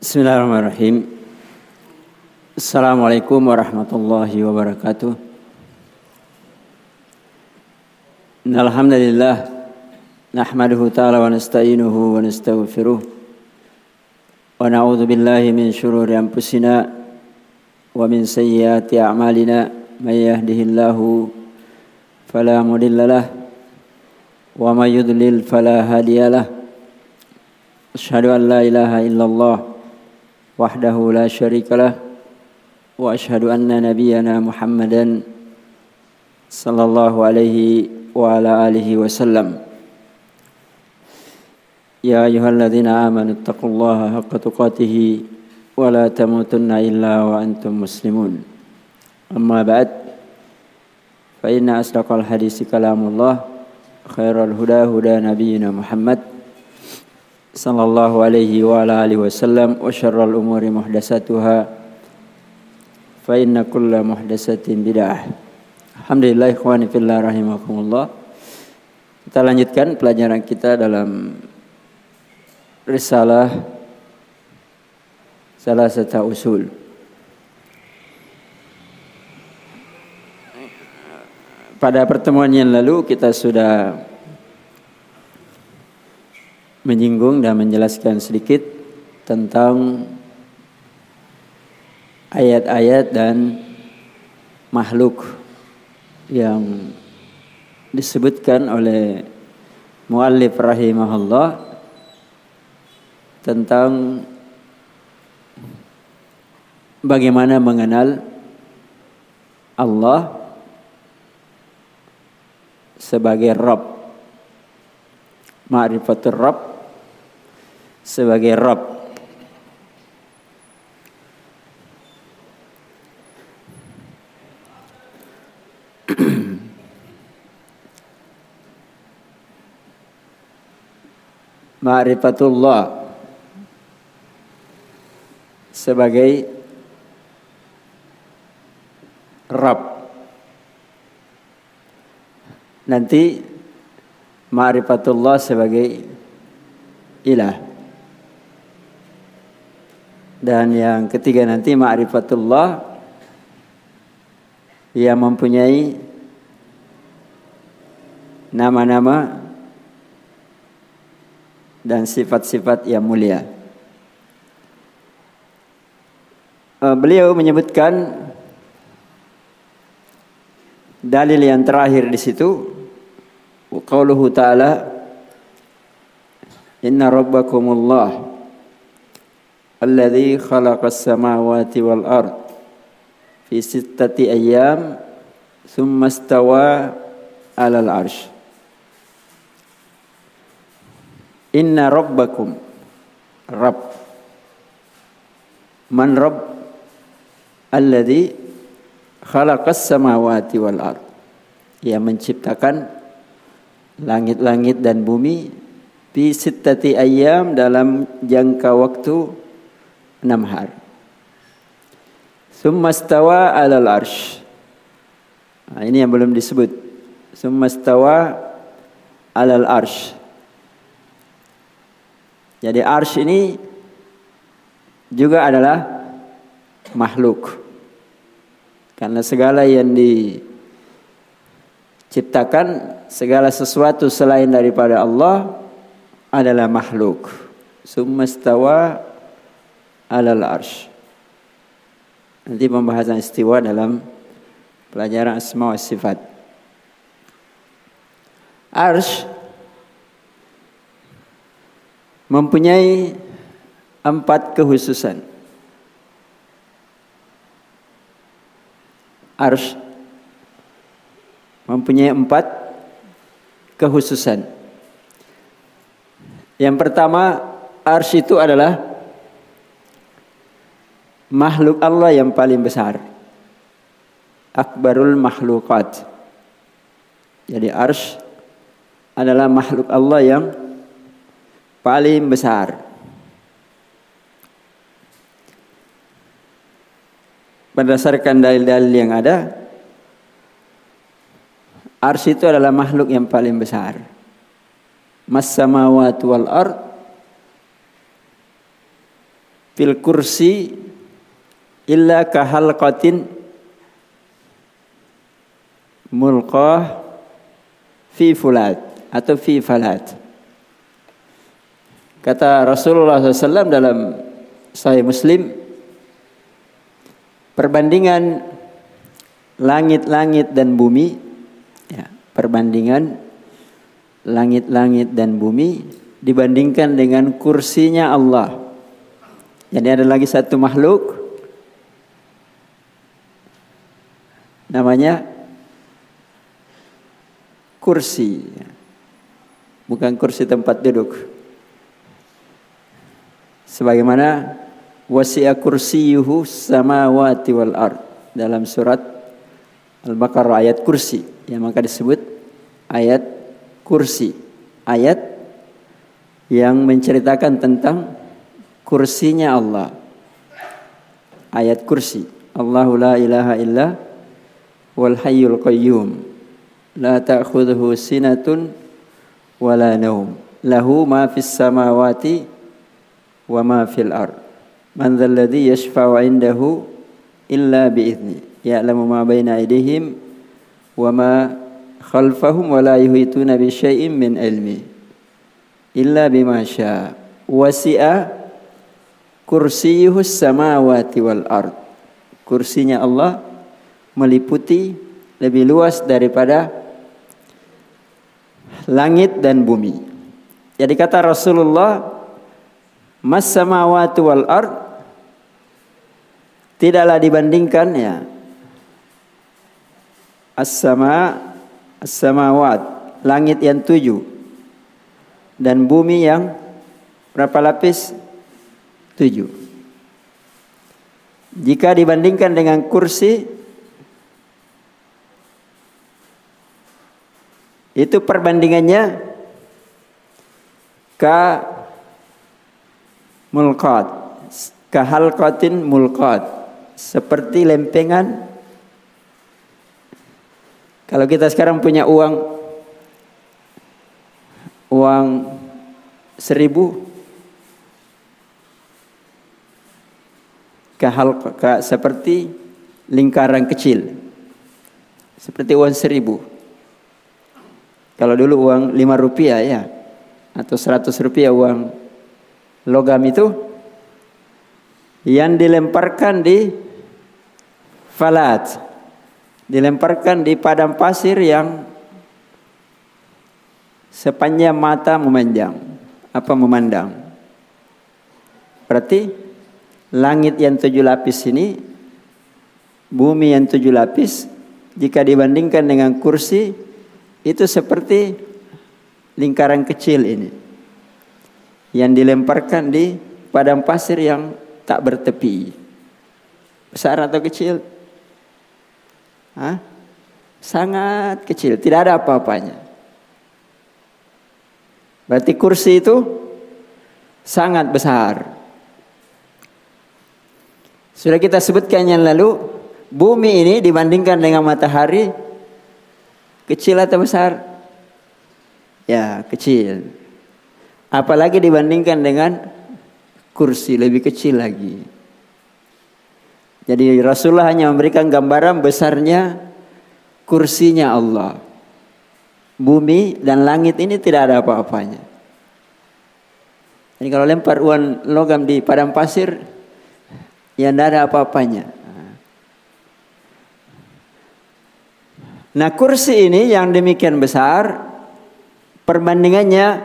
Bismillahirrahmanirrahim. Assalamualaikum warahmatullahi wabarakatuh. Alhamdulillah nahmaduhu ta'ala wa nasta'inuhu wa nastaghfiruh wa na'udzu billahi min shururi anfusina wa min sayyiati a'malina may yahdihillahu fala mudilla lah wa may yudlil fala hadiyalah Asyhadu an la ilaha illallah wahdahu la syarikalah wa asyhadu anna nabiyyana Muhammadan sallallahu alaihi wa ala alihi wasallam Ya ayyuhalladzina amanu taqullaha haqqa tuqatih wa la tamutunna illa wa antum muslimun Amma ba'd fa inna asdaqal hadisi kalamullah khairal huda huda nabiyyina Muhammad sallallahu alaihi wa ala alihi wasallam wa syarral umuri muhdatsatuha fa inna kulla muhdatsatin bid'ah. Alhamdulillah ikhwani fillah rahimakumullah. Kita lanjutkan pelajaran kita dalam risalah salah satu usul. Pada pertemuan yang lalu kita sudah menyinggung dan menjelaskan sedikit tentang ayat-ayat dan makhluk yang disebutkan oleh muallif rahimahullah tentang bagaimana mengenal Allah sebagai Rabb ma'rifatul Rabb sebagai Rabb. Ma'rifatullah sebagai Rabb. Nanti ma'rifatullah sebagai ilah. Dan yang ketiga nanti ma'rifatullah yang mempunyai nama-nama dan sifat-sifat yang mulia. Eh, beliau menyebutkan dalil yang terakhir di situ qauluhu ta'ala inna rabbakumullah الذي khalaqas samawati wal ard fi أيام ثم thumma على 'alal إن inna rabbakum rabb man rabb خلق khalaqas samawati wal yang menciptakan langit-langit dan bumi di sittati ayam dalam jangka waktu enam hari. Summastawa alal arsh. Nah, ini yang belum disebut. Summastawa alal arsh. Jadi arsh ini juga adalah makhluk. Karena segala yang diciptakan, segala sesuatu selain daripada Allah adalah makhluk. Summastawa alal arsh. Nanti pembahasan istiwa dalam pelajaran asma wa sifat. Arsh mempunyai empat kehususan. Arsh mempunyai empat kehususan. Yang pertama, arsh itu adalah makhluk Allah yang paling besar. Akbarul makhlukat. Jadi arsh adalah makhluk Allah yang paling besar. Berdasarkan dalil-dalil yang ada, arsh itu adalah makhluk yang paling besar. Mas samawati wal ard fil kursi illa kahalqatin mulqah fi fulat atau fi falat. Kata Rasulullah SAW dalam Sahih Muslim, perbandingan langit-langit dan bumi, ya, perbandingan langit-langit dan bumi dibandingkan dengan kursinya Allah. Jadi ada lagi satu makhluk namanya kursi. Bukan kursi tempat duduk. Sebagaimana wasi'a kursiyuhu samawati wal ard dalam surat Al-Baqarah ayat kursi yang maka disebut ayat kursi. Ayat yang menceritakan tentang kursinya Allah. Ayat kursi. Allahu la ilaha illa wal hayyul qayyum. La ta'khudhuhu sinatun wala naum. Lahu ma fis samawati wa ma fil ard. Man dhal ladzi yashfa'u 'indahu illa bi idzni. Ya'lamu ma baina aydihim wa ma khalfahum wa la yuhituna bi syai'in min ilmi illa bima syaa wasi'a kursiyuhus samawati wal ard kursinya Allah meliputi lebih luas daripada langit dan bumi jadi kata Rasulullah mas samawati wal ard tidaklah dibandingkan ya as-sama as-samawat, langit yang tujuh dan bumi yang berapa lapis? Tujuh. Jika dibandingkan dengan kursi itu perbandingannya ka mulqat. Ka halqatin mulqat. Seperti lempengan. Kalau kita sekarang punya uang uang seribu ke hal ke, seperti lingkaran kecil. Seperti uang seribu kalau dulu uang lima rupiah ya. Atau seratus rupiah uang logam itu yang dilemparkan di falat. Dilemparkan di padang pasir yang sepanjang mata memanjang apa memandang. Berarti langit yang tujuh lapis ini bumi yang tujuh lapis jika dibandingkan dengan kursi itu seperti lingkaran kecil ini yang dilemparkan di padang pasir yang tak bertepi besar atau kecil Hah? Sangat kecil, tidak ada apa-apanya. Berarti kursi itu sangat besar. Sudah kita sebutkan yang lalu, bumi ini dibandingkan dengan matahari kecil atau besar? Ya, kecil. Apalagi dibandingkan dengan kursi lebih kecil lagi. Jadi Rasulullah hanya memberikan gambaran besarnya kursinya Allah. Bumi dan langit ini tidak ada apa-apanya. Jadi kalau lempar uang logam di padang pasir, ya tidak ada apa-apanya. Nah kursi ini yang demikian besar, perbandingannya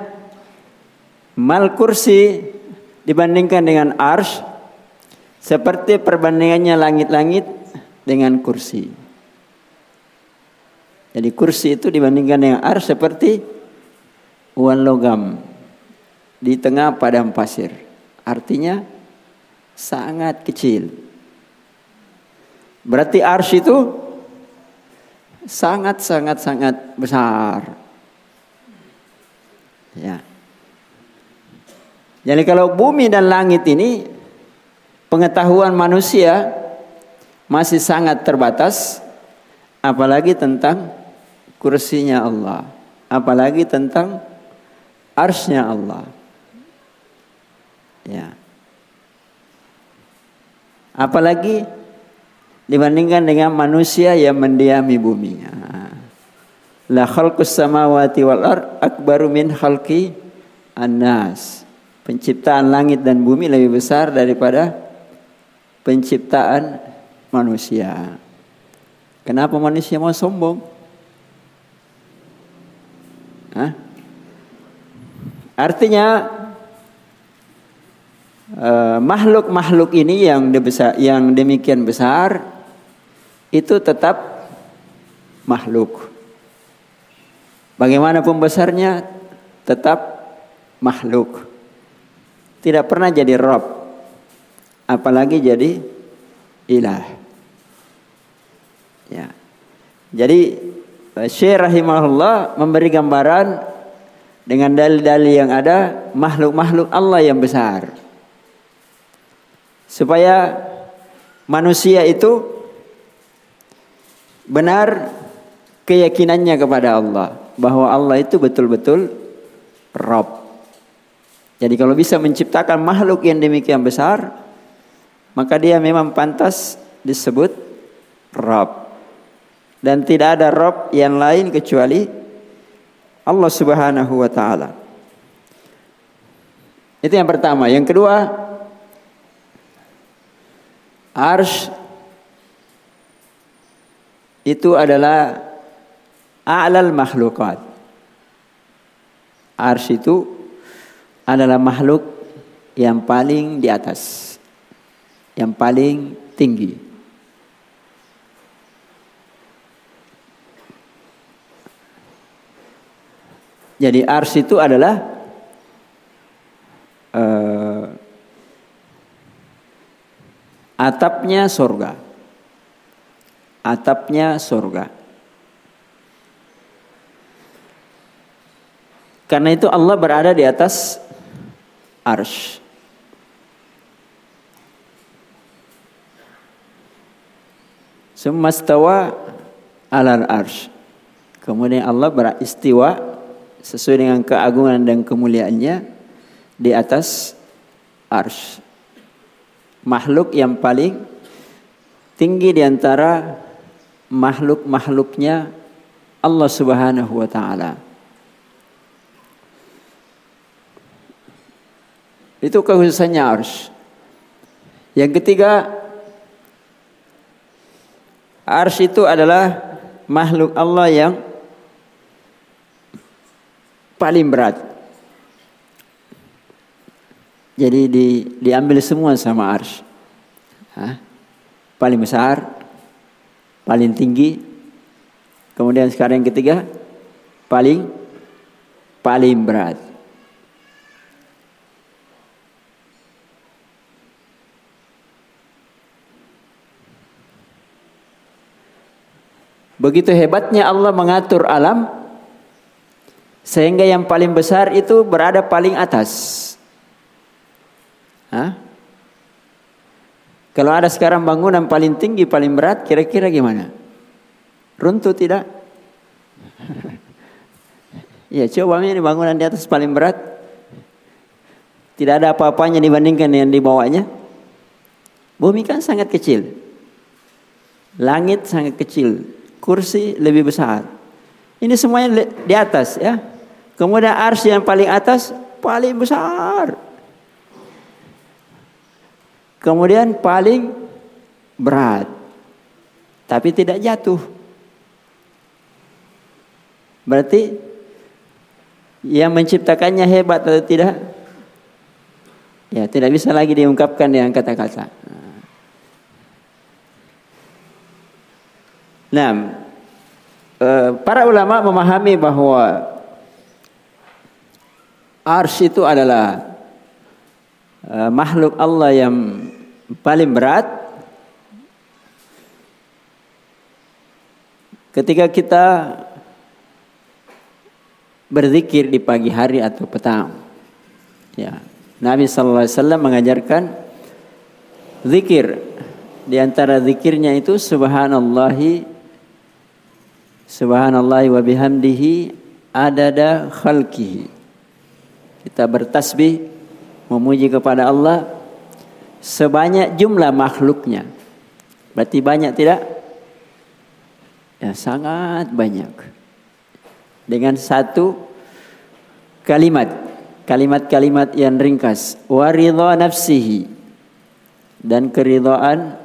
mal kursi dibandingkan dengan arsh seperti perbandingannya langit-langit dengan kursi. Jadi kursi itu dibandingkan dengan ar seperti uang logam di tengah padang pasir. Artinya sangat kecil. Berarti ars itu sangat sangat sangat besar. Ya. Jadi kalau bumi dan langit ini pengetahuan manusia masih sangat terbatas apalagi tentang kursinya Allah apalagi tentang arsnya Allah ya Apalagi dibandingkan dengan manusia yang mendiami bumi. La khalqus samawati wal ard akbaru min khalqi annas. Penciptaan langit dan bumi lebih besar daripada penciptaan manusia. Kenapa manusia mau sombong? Hah? Artinya Eh, makhluk-makhluk ini yang debesar, yang demikian besar itu tetap makhluk. Bagaimanapun besarnya tetap makhluk. Tidak pernah jadi rob. Apalagi jadi ilah. Ya. Jadi Syekh rahimahullah memberi gambaran dengan dalil-dalil yang ada makhluk-makhluk Allah yang besar supaya manusia itu benar keyakinannya kepada Allah bahwa Allah itu betul-betul Rob. Jadi kalau bisa menciptakan makhluk yang demikian besar, maka dia memang pantas disebut Rob. Dan tidak ada Rob yang lain kecuali Allah Subhanahu wa taala. Itu yang pertama. Yang kedua, Arsh itu adalah a'lal makhlukat. Arsh itu adalah makhluk yang paling di atas. Yang paling tinggi. Jadi ars itu adalah uh, Atapnya surga. Atapnya surga. Karena itu Allah berada di atas arsh. Semastawa alal arsh. Kemudian Allah beristiwa sesuai dengan keagungan dan kemuliaannya di atas arsh makhluk yang paling tinggi di antara makhluk-makhluknya Allah Subhanahu wa taala. Itu kekhususannya ars. Yang ketiga, ars itu adalah makhluk Allah yang paling berat. Jadi di, diambil semua sama arsh. Hah? Paling besar, paling tinggi. Kemudian sekarang yang ketiga, paling paling berat. Begitu hebatnya Allah mengatur alam sehingga yang paling besar itu berada paling atas. Hah? Kalau ada sekarang bangunan paling tinggi, paling berat, kira-kira gimana? Runtuh tidak? ya coba ini bangunan di atas paling berat. Tidak ada apa-apanya dibandingkan dengan di bawahnya. Bumi kan sangat kecil. Langit sangat kecil. Kursi lebih besar. Ini semuanya di atas ya. Kemudian ars yang paling atas paling besar. Kemudian paling berat. Tapi tidak jatuh. Berarti yang menciptakannya hebat atau tidak? Ya, tidak bisa lagi diungkapkan dengan kata-kata. Nah, para ulama memahami bahwa ars itu adalah eh, makhluk Allah yang paling berat ketika kita berzikir di pagi hari atau petang. Ya. Nabi sallallahu alaihi wasallam mengajarkan zikir di antara zikirnya itu subhanallahi subhanallahi wa bihamdihi adada khalqihi. Kita bertasbih memuji kepada Allah sebanyak jumlah makhluknya. Berarti banyak tidak? Ya, sangat banyak. Dengan satu kalimat, kalimat-kalimat yang ringkas, waridha nafsihi dan keridhaan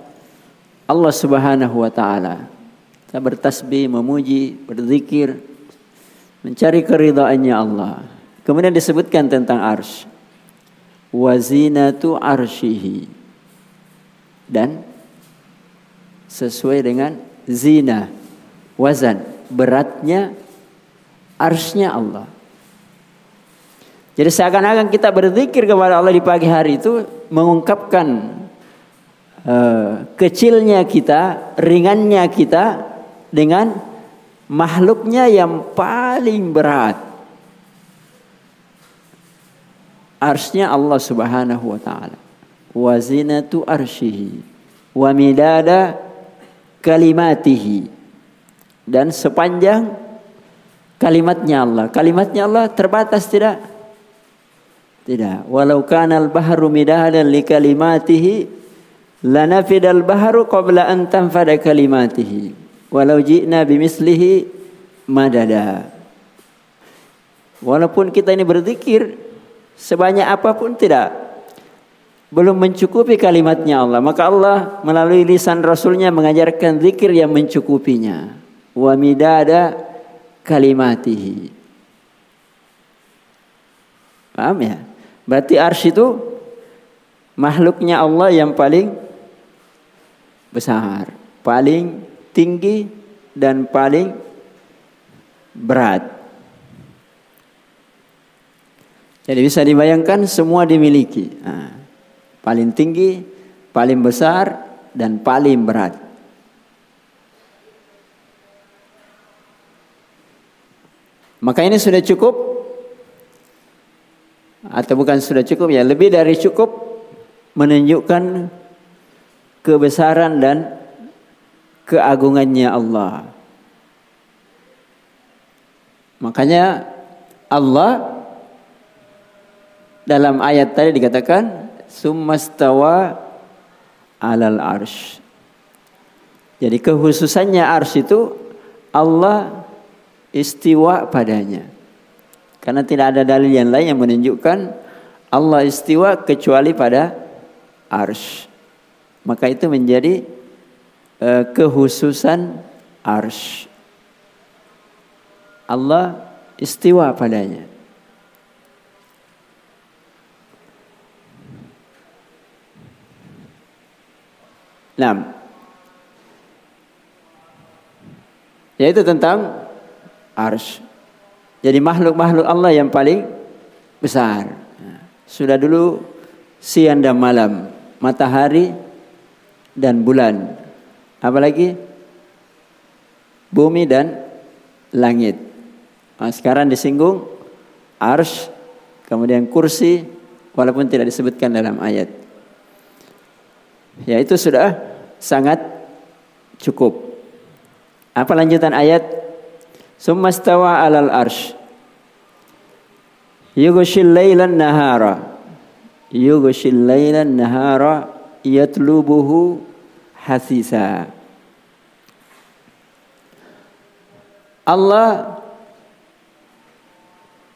Allah Subhanahu wa taala. Kita bertasbih, memuji, berzikir, mencari keridhaannya Allah. Kemudian disebutkan tentang arsy. Wazinatu arsyihi. Dan sesuai dengan zina, wazan, beratnya arsnya Allah. Jadi seakan-akan kita berzikir kepada Allah di pagi hari itu mengungkapkan uh, kecilnya kita, ringannya kita dengan makhluknya yang paling berat. Arsnya Allah subhanahu wa ta'ala. Wazinatu arsyihi. Wa midada kalimatihi. Dan sepanjang kalimatnya Allah. Kalimatnya Allah terbatas tidak? Tidak. Walau kana al-bahru midadan li kalimatihi lanafidal bahru qabla an tanfada kalimatihi. Walau ji'na bimislihi madada. Walaupun kita ini berzikir sebanyak apa pun tidak belum mencukupi kalimatnya Allah. Maka Allah melalui lisan Rasulnya mengajarkan zikir yang mencukupinya. Wa midada kalimatihi. Paham ya? Berarti arsy itu makhluknya Allah yang paling besar, paling tinggi dan paling berat. Jadi bisa dibayangkan semua dimiliki. Nah, paling tinggi, paling besar, dan paling berat. Maka ini sudah cukup atau bukan sudah cukup ya lebih dari cukup menunjukkan kebesaran dan keagungannya Allah. Makanya Allah dalam ayat tadi dikatakan summastawa alal arsh. Jadi kehususannya arsh itu Allah istiwa padanya. Karena tidak ada dalil yang lain yang menunjukkan Allah istiwa kecuali pada arsh. Maka itu menjadi uh, kehususan arsh. Allah istiwa padanya. Nah, yaitu tentang arsh. Jadi makhluk-makhluk Allah yang paling besar. Sudah dulu siang dan malam, matahari dan bulan. Apalagi bumi dan langit. Nah, sekarang disinggung arsh, kemudian kursi, walaupun tidak disebutkan dalam ayat. Ya itu sudah sangat cukup. Apa lanjutan ayat? Summastawa alal arsh. Yughshil laylan nahara. Yughshil laylan nahara yatlubuhu hasisa. Allah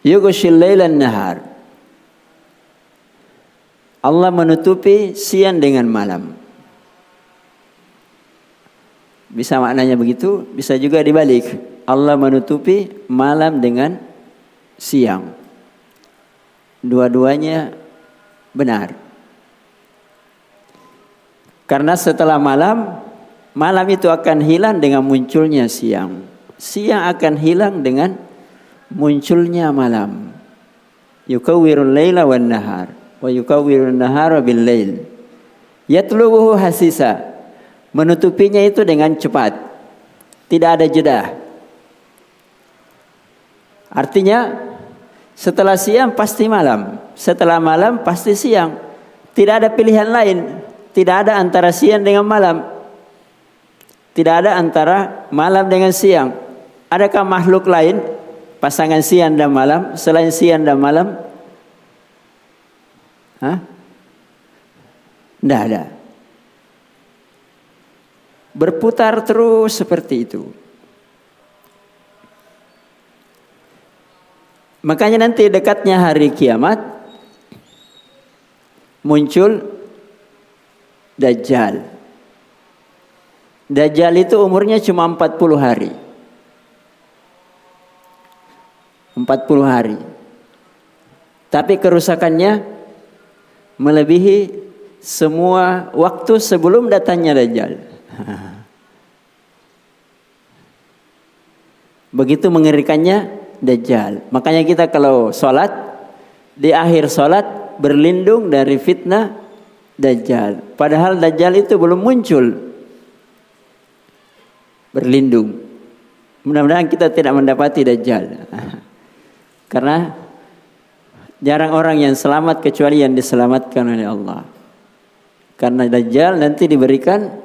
yughshil lailan nahar. Allah menutupi siang dengan malam. Bisa maknanya begitu, bisa juga dibalik. Allah menutupi malam dengan siang. Dua-duanya benar. Karena setelah malam, malam itu akan hilang dengan munculnya siang. Siang akan hilang dengan munculnya malam. Yukawwirul laila wan nahar wa yukawwirun nahara bil lail. Yatlubuhu hasisa. Menutupinya itu dengan cepat. Tidak ada jeda. Artinya setelah siang pasti malam, setelah malam pasti siang. Tidak ada pilihan lain. Tidak ada antara siang dengan malam. Tidak ada antara malam dengan siang. Adakah makhluk lain pasangan siang dan malam selain siang dan malam? Hah? Tidak ada. Berputar terus seperti itu. Makanya nanti dekatnya hari kiamat muncul Dajjal. Dajjal itu umurnya cuma 40 hari. 40 hari. Tapi kerusakannya melebihi semua waktu sebelum datangnya Dajjal. Begitu mengerikannya Dajjal. Makanya kita kalau sholat, di akhir sholat berlindung dari fitnah Dajjal. Padahal Dajjal itu belum muncul. Berlindung. Mudah-mudahan kita tidak mendapati Dajjal. Karena jarang orang yang selamat kecuali yang diselamatkan oleh Allah. Karena Dajjal nanti diberikan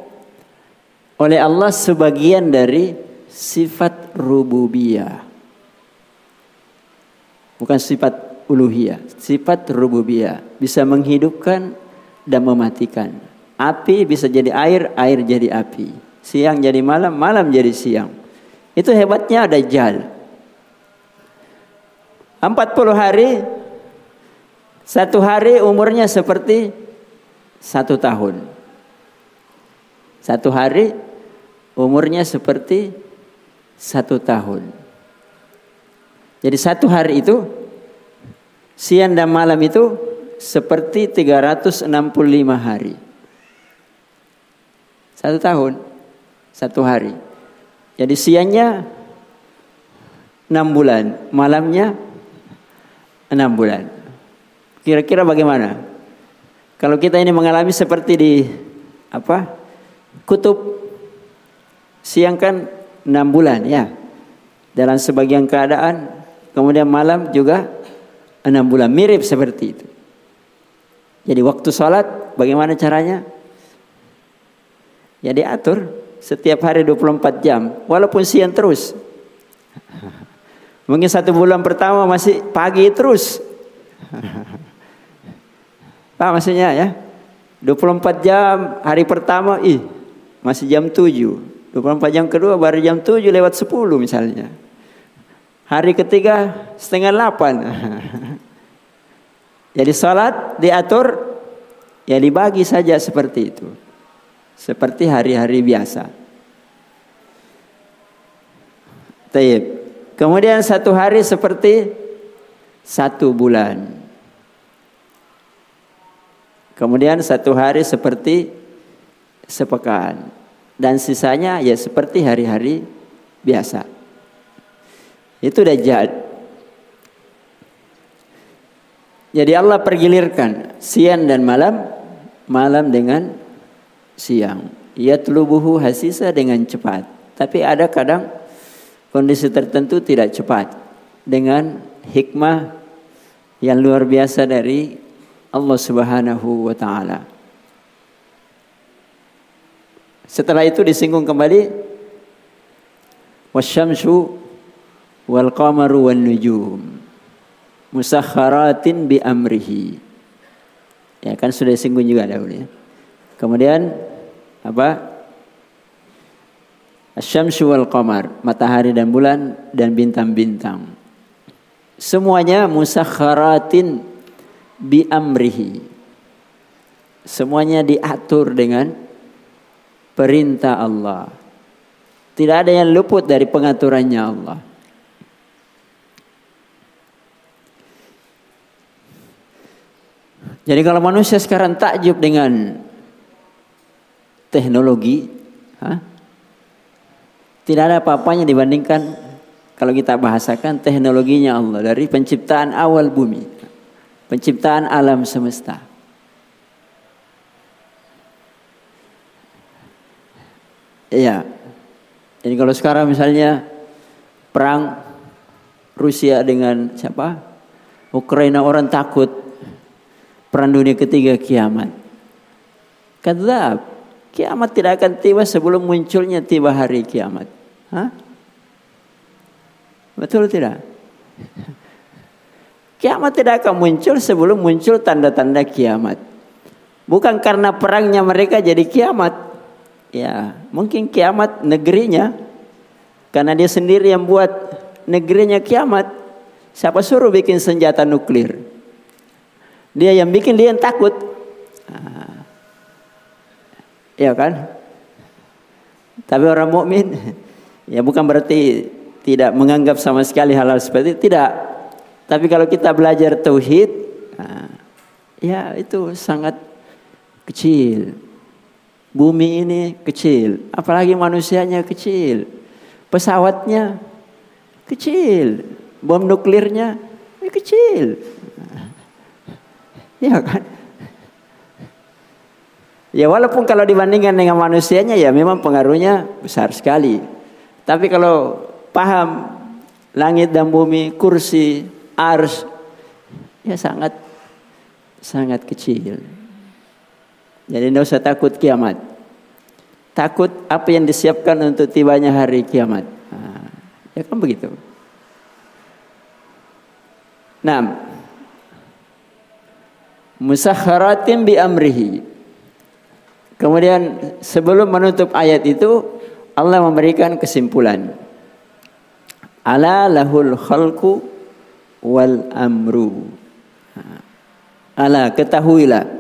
oleh Allah sebagian dari sifat rububiyah. Bukan sifat uluhiyah, sifat rububiyah. Bisa menghidupkan dan mematikan. Api bisa jadi air, air jadi api. Siang jadi malam, malam jadi siang. Itu hebatnya Dajjal. 40 hari satu hari umurnya seperti satu tahun. Satu hari umurnya seperti satu tahun. Jadi satu hari itu siang dan malam itu seperti 365 hari. Satu tahun, satu hari. Jadi siangnya enam bulan, malamnya enam bulan. Kira-kira bagaimana? Kalau kita ini mengalami seperti di apa? Kutub siang kan enam bulan ya. Dalam sebagian keadaan, kemudian malam juga enam bulan mirip seperti itu. Jadi waktu sholat bagaimana caranya? Ya diatur setiap hari 24 jam, walaupun siang terus. Mungkin satu bulan pertama masih pagi terus. Pak maksudnya ya? 24 jam hari pertama ih masih jam 7. 24 jam kedua baru jam 7 lewat 10 misalnya. Hari ketiga setengah 8. Jadi salat diatur ya dibagi saja seperti itu. Seperti hari-hari biasa. Taib. Kemudian satu hari seperti satu bulan. Kemudian satu hari seperti sepekan. Dan sisanya ya seperti hari-hari biasa. Itu dajjal. Jadi Allah pergilirkan siang dan malam, malam dengan siang. Ia telubuhu hasisa dengan cepat. Tapi ada kadang kondisi tertentu tidak cepat. Dengan hikmah yang luar biasa dari Allah Subhanahu wa taala. Setelah itu disinggung kembali wasyamsu wal qamaru wan nujum musakharatin bi amrihi. Ya kan sudah disinggung juga dahulu ya. Kemudian apa? Asyamsu wal qamar, matahari dan bulan dan bintang-bintang. Semuanya musakharatin bi amrihi. Semuanya diatur dengan perintah Allah. Tidak ada yang luput dari pengaturannya Allah. Jadi kalau manusia sekarang takjub dengan teknologi, ha? tidak ada apa-apanya dibandingkan kalau kita bahasakan teknologinya Allah dari penciptaan awal bumi penciptaan alam semesta. Iya. Jadi kalau sekarang misalnya perang Rusia dengan siapa? Ukraina orang takut perang dunia ketiga kiamat. Kata kiamat tidak akan tiba sebelum munculnya tiba hari kiamat. Hah? Betul tidak? Kiamat tidak akan muncul sebelum muncul tanda-tanda kiamat. Bukan karena perangnya mereka jadi kiamat. Ya, mungkin kiamat negerinya karena dia sendiri yang buat negerinya kiamat. Siapa suruh bikin senjata nuklir? Dia yang bikin dia yang takut. Nah, ya kan? Tapi orang mukmin ya bukan berarti tidak menganggap sama sekali hal-hal seperti itu, tidak. Tapi kalau kita belajar tauhid, nah, ya itu sangat kecil. Bumi ini kecil, apalagi manusianya kecil. Pesawatnya kecil, bom nuklirnya ya kecil. Ya kan? Ya walaupun kalau dibandingkan dengan manusianya ya memang pengaruhnya besar sekali. Tapi kalau paham langit dan bumi, kursi, ars ya sangat sangat kecil. Jadi tidak usah takut kiamat. Takut apa yang disiapkan untuk tibanya hari kiamat. Nah, ya kan begitu. Nah, musakharatin bi amrihi. Kemudian sebelum menutup ayat itu Allah memberikan kesimpulan. Ala lahul khalqu wal amru. Ala ketahuilah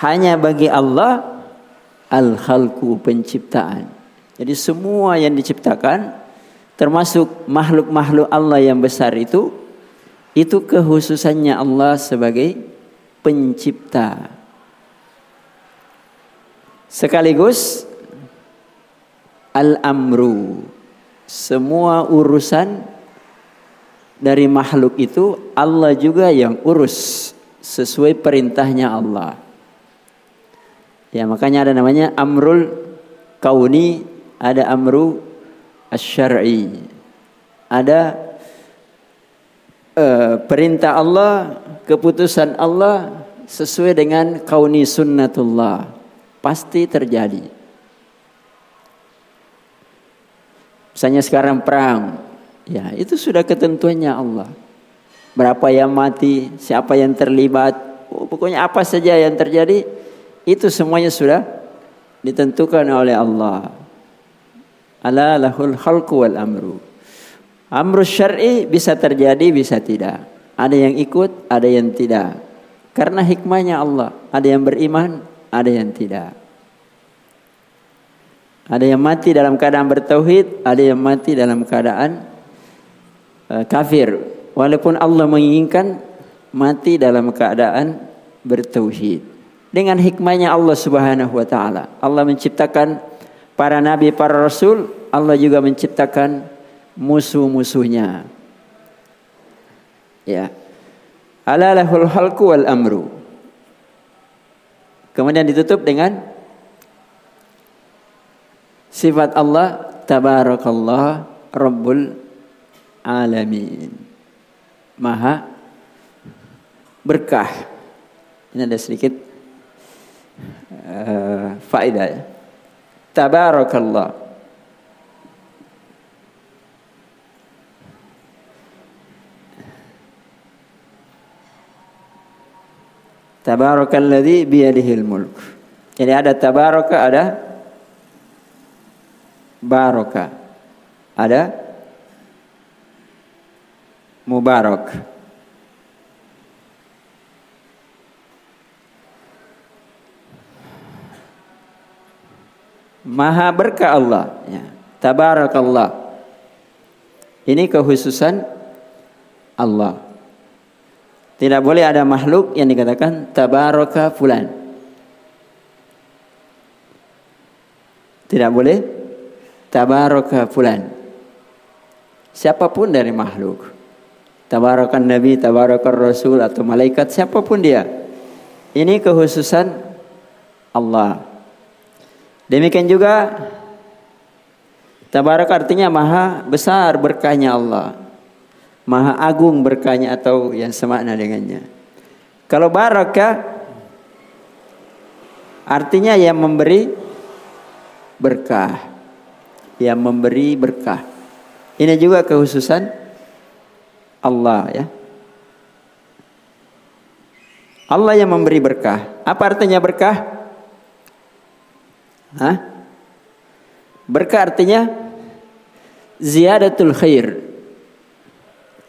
hanya bagi Allah al-khalqu penciptaan. Jadi semua yang diciptakan termasuk makhluk-makhluk Allah yang besar itu itu kehususannya Allah sebagai pencipta. Sekaligus al-amru semua urusan dari makhluk itu Allah juga yang urus sesuai perintahnya Allah. Ya makanya ada namanya amrul kauni, ada amru asyari. Ada uh, perintah Allah, keputusan Allah sesuai dengan kauni sunnatullah. Pasti terjadi. Misalnya sekarang perang, ya itu sudah ketentuannya Allah. Berapa yang mati, siapa yang terlibat, oh, pokoknya apa saja yang terjadi itu semuanya sudah ditentukan oleh Allah. Ala lahul khalqu wal amru. Amru syar'i bisa terjadi, bisa tidak. Ada yang ikut, ada yang tidak. Karena hikmahnya Allah. Ada yang beriman, ada yang tidak. Ada yang mati dalam keadaan bertauhid, ada yang mati dalam keadaan uh, kafir. Walaupun Allah menginginkan mati dalam keadaan bertauhid dengan hikmahnya Allah Subhanahu wa taala. Allah menciptakan para nabi, para rasul, Allah juga menciptakan musuh-musuhnya. Ya. Ala lahul halku wal amru. Kemudian ditutup dengan sifat Allah tabarakallah rabbul alamin. Maha berkah. Ini ada sedikit uh, faedah ya. Tabarakallah. Tabarakalladzi biyadihil mulk. Jadi ada tabaraka, ada baraka. Ada mubarak. Maha berkah Allah. Ya. Tabarakallah. Ini kehususan Allah. Tidak boleh ada makhluk yang dikatakan tabaraka fulan. Tidak boleh tabaraka fulan. Siapa pun dari makhluk. Tabarakan Nabi, tabarakan Rasul atau malaikat siapa pun dia. Ini kehususan Allah. Demikian juga Tabarak artinya maha besar berkahnya Allah. Maha agung berkahnya atau yang semakna dengannya. Kalau baraka artinya yang memberi berkah. Yang memberi berkah. Ini juga kehususan Allah ya. Allah yang memberi berkah. Apa artinya berkah? Hah? Berkah artinya ziyadatul khair.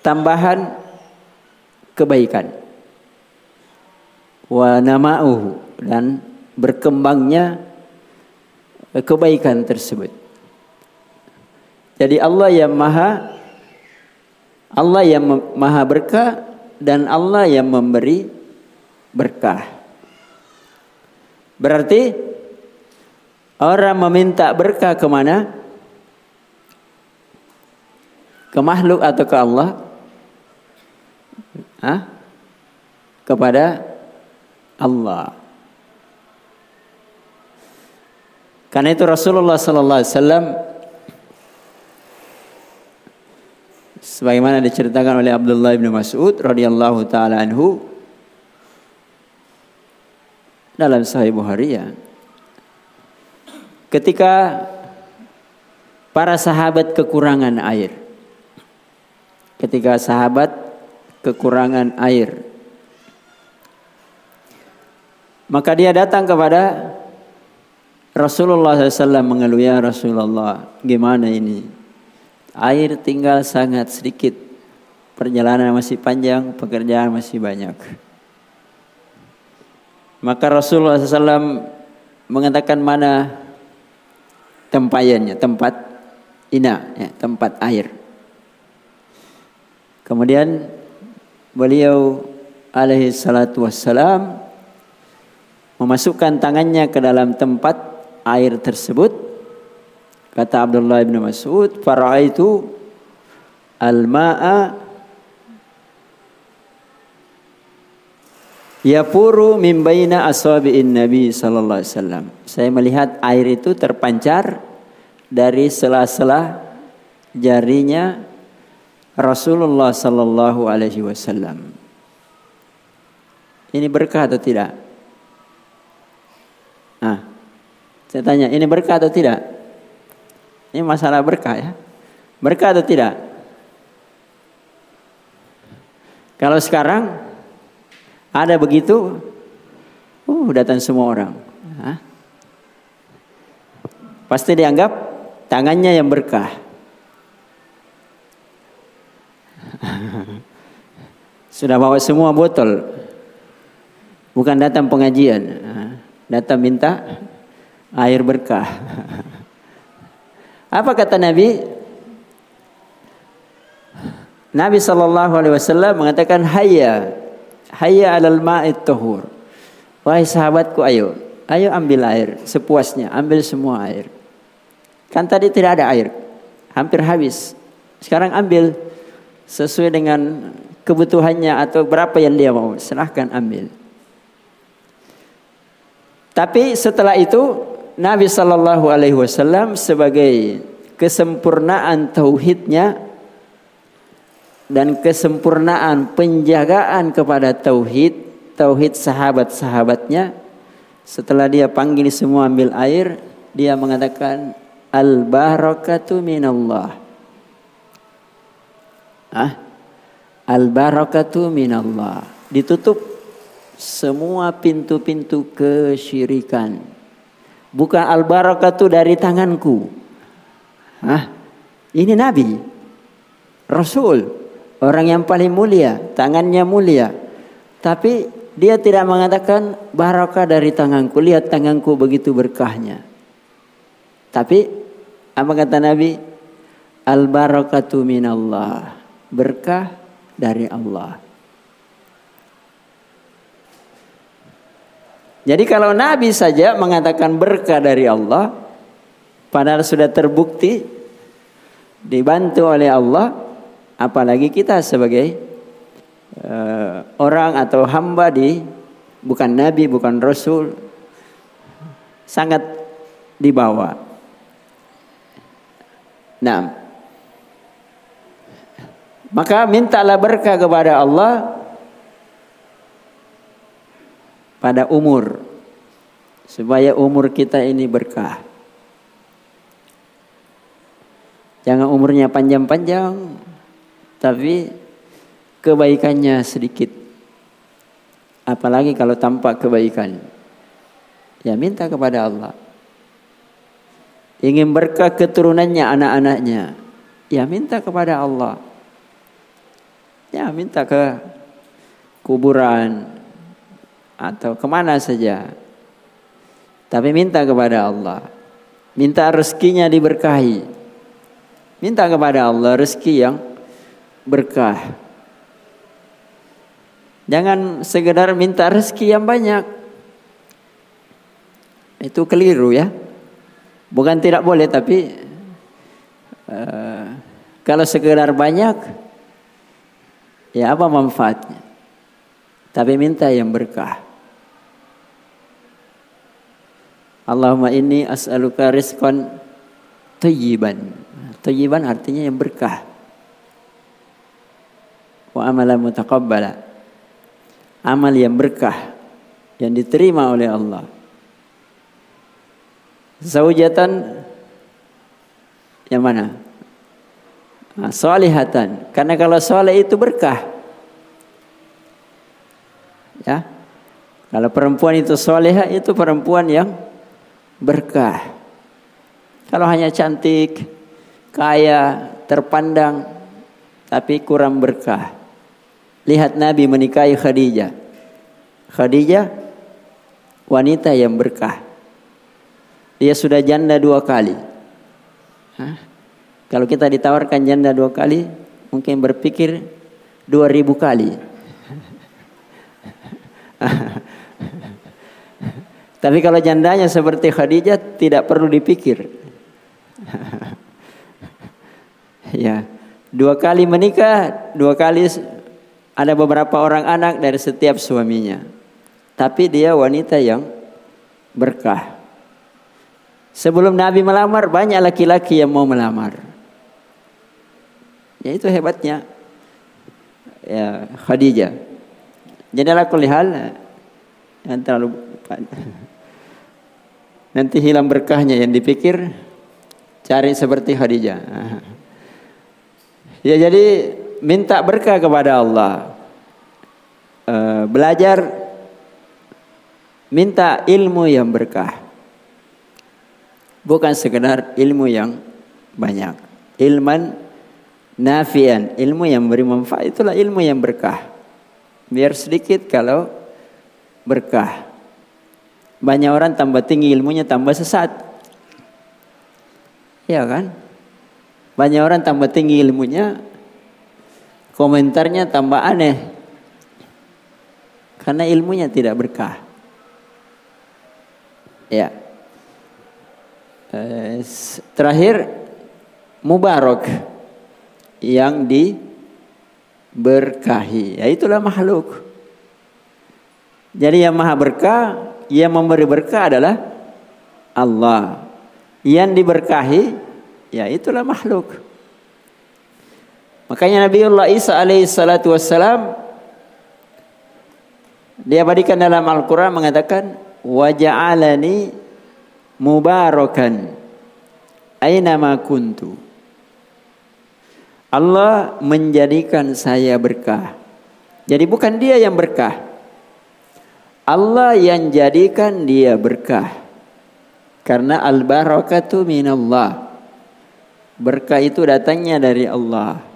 Tambahan kebaikan. Wa nama'uhu dan berkembangnya kebaikan tersebut. Jadi Allah yang maha Allah yang maha berkah dan Allah yang memberi berkah. Berarti orang meminta berkah ke mana? Ke makhluk atau ke Allah? Hah? Kepada Allah. Karena itu Rasulullah sallallahu alaihi wasallam sebagaimana diceritakan oleh Abdullah bin Mas'ud radhiyallahu taala anhu dalam Sahih Bukhari ya. Ketika para sahabat kekurangan air. Ketika sahabat kekurangan air. Maka dia datang kepada Rasulullah SAW mengeluh ya Rasulullah gimana ini air tinggal sangat sedikit perjalanan masih panjang pekerjaan masih banyak maka Rasulullah SAW mengatakan mana tempayannya tempat ina ya, tempat air. Kemudian beliau alaihi salatu wassalam memasukkan tangannya ke dalam tempat air tersebut. Kata Abdullah bin Mas'ud faraitu al-ma'a yapuru min baina asabi'in nabi sallallahu alaihi wasallam saya melihat air itu terpancar dari sela-sela jarinya Rasulullah sallallahu alaihi wasallam ini berkah atau tidak Nah, saya tanya, ini berkah atau tidak? Ini masalah berkah ya. Berkah atau tidak? Kalau sekarang ada begitu, uh, datang semua orang. Hah? Pasti dianggap tangannya yang berkah. Sudah bawa semua botol. Bukan datang pengajian datang minta air berkah. Apa kata Nabi? Nabi sallallahu alaihi wasallam mengatakan hayya hayya alal ma'it tahur. Wahai sahabatku ayo, ayo ambil air sepuasnya, ambil semua air. Kan tadi tidak ada air, hampir habis. Sekarang ambil sesuai dengan kebutuhannya atau berapa yang dia mau, silahkan ambil. Tapi setelah itu Nabi Shallallahu Alaihi Wasallam sebagai kesempurnaan tauhidnya dan kesempurnaan penjagaan kepada tauhid tauhid sahabat-sahabatnya setelah dia panggil semua ambil air dia mengatakan al barakatu minallah ah al barakatu minallah ditutup semua pintu-pintu kesyirikan. Bukan al-barakatu dari tanganku. Hah? Ini Nabi. Rasul. Orang yang paling mulia. Tangannya mulia. Tapi dia tidak mengatakan barakah dari tanganku. Lihat tanganku begitu berkahnya. Tapi apa kata Nabi? Al-barakatu minallah. Berkah dari Allah. Jadi kalau Nabi saja mengatakan berkah dari Allah, padahal sudah terbukti dibantu oleh Allah, apalagi kita sebagai uh, orang atau hamba di bukan Nabi, bukan Rasul, sangat dibawa. Nah, maka mintalah berkah kepada Allah pada umur supaya umur kita ini berkah. Jangan umurnya panjang-panjang tapi kebaikannya sedikit. Apalagi kalau tampak kebaikan. Ya minta kepada Allah. Ingin berkah keturunannya, anak-anaknya. Ya minta kepada Allah. Ya minta ke kuburan atau ke mana saja. Tapi minta kepada Allah. Minta rezekinya diberkahi. Minta kepada Allah rezeki yang berkah. Jangan sekedar minta rezeki yang banyak. Itu keliru ya. Bukan tidak boleh tapi uh, kalau sekedar banyak ya apa manfaatnya? Tapi minta yang berkah. Allahumma inni as'aluka rizqan tayyiban. Tayyiban artinya yang berkah. Wa amalan mutaqabbala. Amal yang berkah yang diterima oleh Allah zaujatan yang mana? Nah, solihatan. Karena kalau soleh itu berkah. Ya. Kalau perempuan itu soleha itu perempuan yang berkah. Kalau hanya cantik, kaya, terpandang, tapi kurang berkah. Lihat Nabi menikahi Khadijah. Khadijah wanita yang berkah dia sudah janda dua kali. Hah? Kalau kita ditawarkan janda dua kali, mungkin berpikir dua ribu kali. Tapi kalau jandanya seperti Khadijah tidak perlu dipikir. ya, dua kali menikah, dua kali ada beberapa orang anak dari setiap suaminya. Tapi dia wanita yang berkah. Sebelum Nabi melamar banyak laki-laki yang mau melamar. Ya itu hebatnya ya Khadijah. Jadi aku lihat yang terlalu nanti hilang berkahnya yang dipikir cari seperti Khadijah. Ya jadi minta berkah kepada Allah. Uh, belajar minta ilmu yang berkah. Bukan sekedar ilmu yang banyak. Ilman nafian, ilmu yang beri manfaat itulah ilmu yang berkah. Biar sedikit kalau berkah. Banyak orang tambah tinggi ilmunya tambah sesat. Ya kan? Banyak orang tambah tinggi ilmunya komentarnya tambah aneh. Karena ilmunya tidak berkah. Ya. Eh, terakhir mubarak yang diberkahi. Ya itulah makhluk. Jadi yang maha berkah, yang memberi berkah adalah Allah. Yang diberkahi, ya itulah makhluk. Makanya Nabiullah Isa alaihi salatu wassalam dia berikan dalam Al-Quran mengatakan waja'alani mubarakan aina ma kuntu. Allah menjadikan saya berkah. Jadi bukan dia yang berkah. Allah yang jadikan dia berkah. Karena al-barakatu minallah. Berkah itu datangnya dari Allah.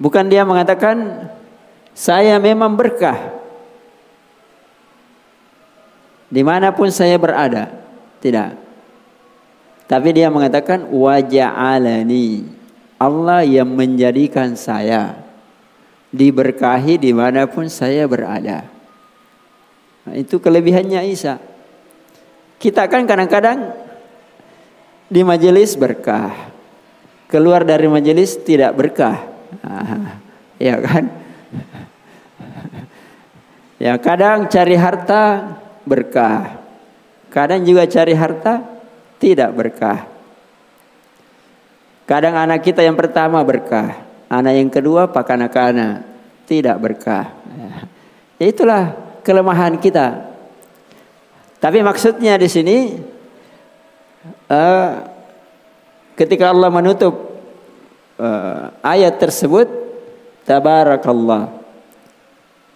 Bukan dia mengatakan saya memang berkah. di mana pun saya berada. Tidak. Tapi dia mengatakan waja'alani. Allah yang menjadikan saya diberkahi di mana pun saya berada. Nah, itu kelebihannya Isa. Kita kan kadang-kadang di majelis berkah. Keluar dari majelis tidak berkah. Ya kan? Ya kadang cari harta berkah. Kadang juga cari harta tidak berkah. Kadang anak kita yang pertama berkah, anak yang kedua pakana-kana tidak berkah. Ya, itulah kelemahan kita. Tapi maksudnya di sini uh, ketika Allah menutup uh, ayat tersebut tabarakallah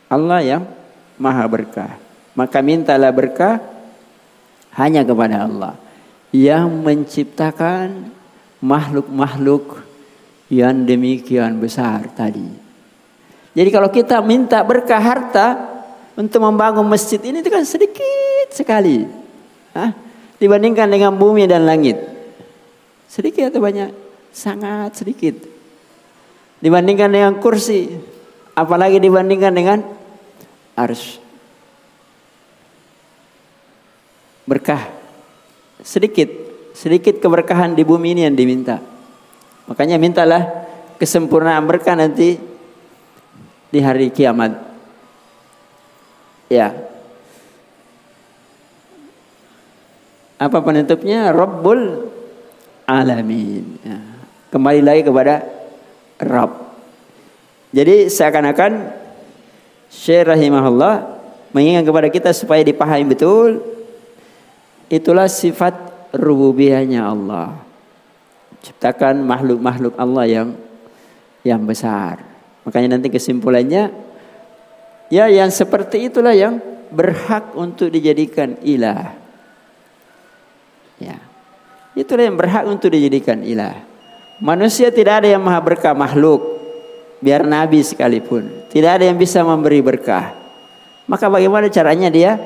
Allah yang maha berkah. Maka mintalah berkah hanya kepada Allah yang menciptakan makhluk-makhluk yang demikian besar tadi. Jadi kalau kita minta berkah harta untuk membangun masjid ini itu kan sedikit sekali. Hah? Dibandingkan dengan bumi dan langit. Sedikit atau banyak? Sangat sedikit. Dibandingkan dengan kursi. Apalagi dibandingkan dengan ars. Berkah. Sedikit. Sedikit keberkahan di bumi ini yang diminta. Makanya mintalah kesempurnaan berkah nanti di hari kiamat. Ya. Apa penutupnya? Rabbul alamin. Ya. Kembali lagi kepada Rabb. Jadi seakan-akan Syekh rahimahullah mengingat kepada kita supaya dipahami betul itulah sifat rububiyahnya Allah ciptakan makhluk-makhluk Allah yang yang besar. Makanya nanti kesimpulannya ya yang seperti itulah yang berhak untuk dijadikan ilah. Ya. Itulah yang berhak untuk dijadikan ilah. Manusia tidak ada yang maha berkah makhluk. Biar nabi sekalipun. Tidak ada yang bisa memberi berkah. Maka bagaimana caranya dia?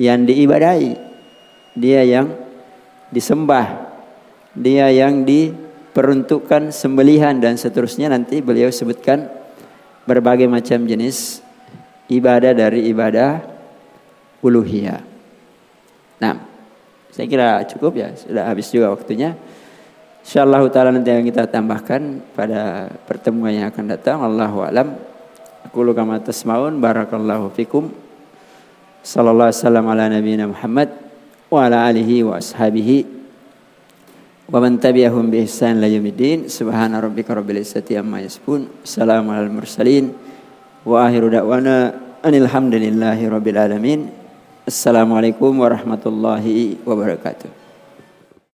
Yang diibadahi. Dia yang disembah dia yang diperuntukkan sembelihan dan seterusnya nanti beliau sebutkan berbagai macam jenis ibadah dari ibadah uluhiyah. Nah, saya kira cukup ya, sudah habis juga waktunya. Insyaallah taala nanti yang kita tambahkan pada pertemuan yang akan datang. Allahu alam. Aku kama tasmaun barakallahu fikum. Sallallahu alaihi wasallam ala nabiyina Muhammad wa ala alihi wa ashabihi wa man tabi'ahum bi ihsan la yaumiddin subhana rabbika rabbil izzati amma yasifun salamun alal mursalin wa akhiru da'wana anil hamdulillahi rabbil alamin assalamualaikum warahmatullahi wabarakatuh